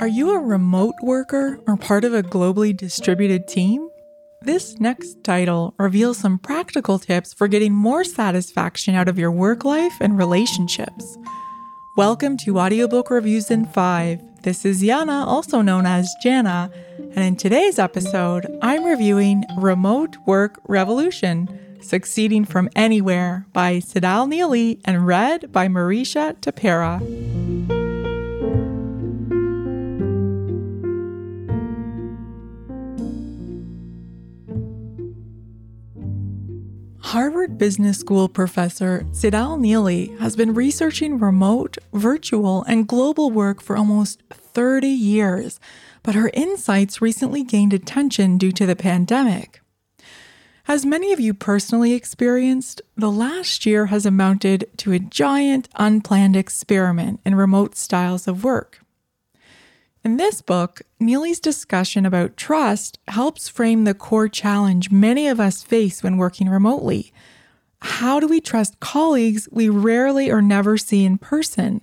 Are you a remote worker or part of a globally distributed team? This next title reveals some practical tips for getting more satisfaction out of your work life and relationships. Welcome to Audiobook Reviews in 5. This is Yana, also known as Jana, and in today's episode, I'm reviewing Remote Work Revolution Succeeding from Anywhere by Tsedal Neeley and read by Marisha Tapera. Harvard Business School professor Tsedal Neeley has been researching remote, virtual, and global work for almost 30 years, but her insights recently gained attention due to the pandemic. As many of you personally experienced, the last year has amounted to a giant unplanned experiment in remote styles of work. In this book, Neeley's discussion about trust helps frame the core challenge many of us face when working remotely. How do we trust colleagues we rarely or never see in person?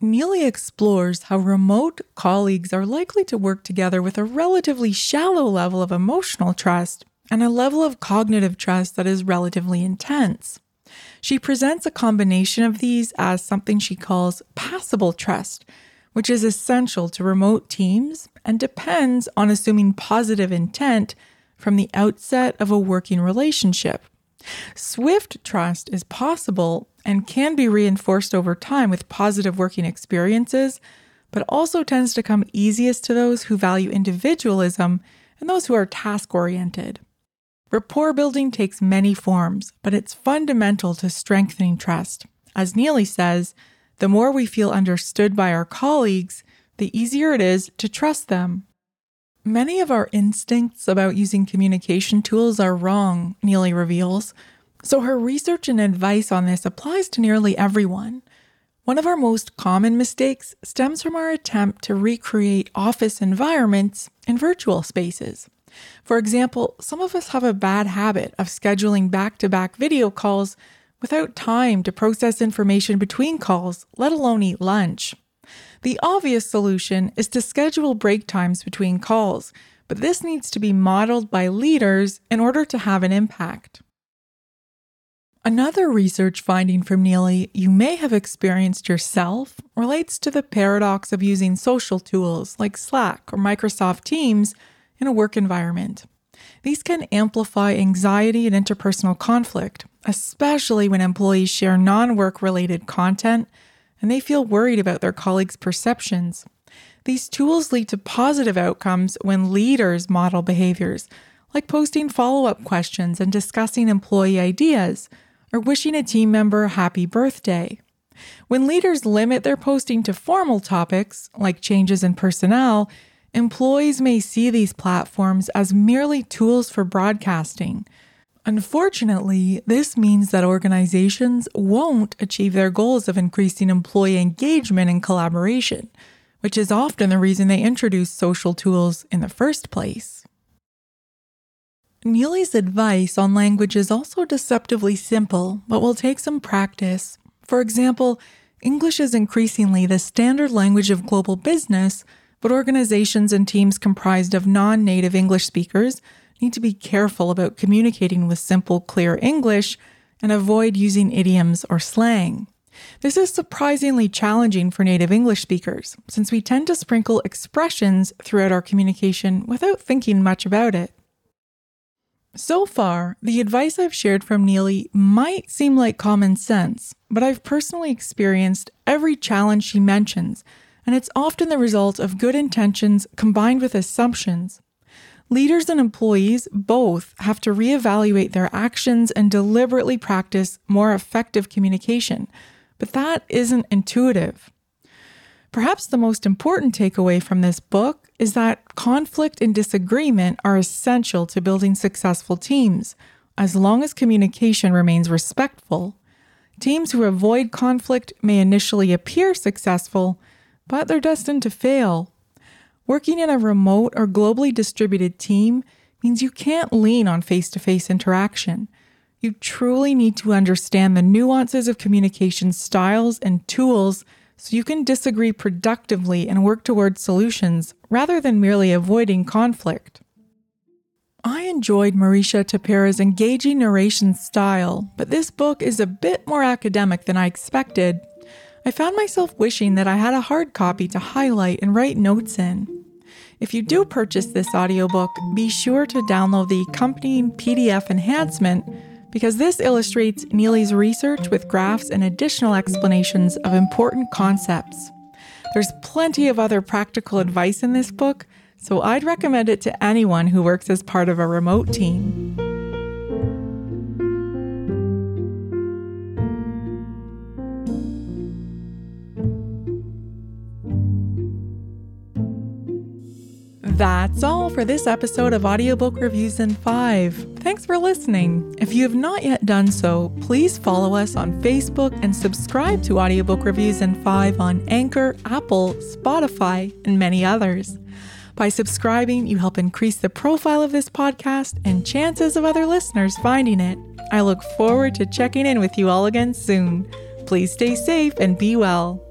Neeley explores how remote colleagues are likely to work together with a relatively shallow level of emotional trust and a level of cognitive trust that is relatively intense. She presents a combination of these as something she calls passable trust, which is essential to remote teams and depends on assuming positive intent from the outset of a working relationship. Swift trust is possible and can be reinforced over time with positive working experiences, but also tends to come easiest to those who value individualism and those who are task oriented. Rapport building takes many forms, but it's fundamental to strengthening trust. As Neeley says, the more we feel understood by our colleagues, the easier it is to trust them. Many of our instincts about using communication tools are wrong, Neeley reveals, so her research and advice on this applies to nearly everyone. One of our most common mistakes stems from our attempt to recreate office environments in virtual spaces. For example, some of us have a bad habit of scheduling back to back video calls without time to process information between calls, let alone eat lunch. The obvious solution is to schedule break times between calls, but this needs to be modeled by leaders in order to have an impact. Another research finding from Neeley you may have experienced yourself relates to the paradox of using social tools like Slack or Microsoft Teams in a work environment. These can amplify anxiety and interpersonal conflict, especially when employees share non work related content and they feel worried about their colleagues' perceptions. These tools lead to positive outcomes when leaders model behaviors, like posting follow up questions and discussing employee ideas, or wishing a team member happy birthday. When leaders limit their posting to formal topics, like changes in personnel, employees may see these platforms as merely tools for broadcasting. Unfortunately, this means that organizations won't achieve their goals of increasing employee engagement and collaboration, which is often the reason they introduce social tools in the first place. Neeley's advice on language is also deceptively simple, but will take some practice. For example, English is increasingly the standard language of global business but organizations and teams comprised of non native English speakers need to be careful about communicating with simple, clear English and avoid using idioms or slang. This is surprisingly challenging for native English speakers, since we tend to sprinkle expressions throughout our communication without thinking much about it. So far, the advice I've shared from Neeley might seem like common sense, but I've personally experienced every challenge she mentions and it's often the result of good intentions combined with assumptions. Leaders and employees both have to reevaluate their actions and deliberately practice more effective communication, but that isn't intuitive. Perhaps the most important takeaway from this book is that conflict and disagreement are essential to building successful teams, as long as communication remains respectful. Teams who avoid conflict may initially appear successful, but they're destined to fail. Working in a remote or globally distributed team means you can't lean on face to face interaction. You truly need to understand the nuances of communication styles and tools so you can disagree productively and work towards solutions rather than merely avoiding conflict. I enjoyed Marisha Tapera's engaging narration style, but this book is a bit more academic than I expected. I found myself wishing that I had a hard copy to highlight and write notes in. If you do purchase this audiobook, be sure to download the accompanying PDF enhancement because this illustrates Neeley's research with graphs and additional explanations of important concepts. There's plenty of other practical advice in this book, so I'd recommend it to anyone who works as part of a remote team. That's all for this episode of Audiobook Reviews in 5. Thanks for listening. If you have not yet done so, please follow us on Facebook and subscribe to Audiobook Reviews in 5 on Anchor, Apple, Spotify, and many others. By subscribing, you help increase the profile of this podcast and chances of other listeners finding it. I look forward to checking in with you all again soon. Please stay safe and be well.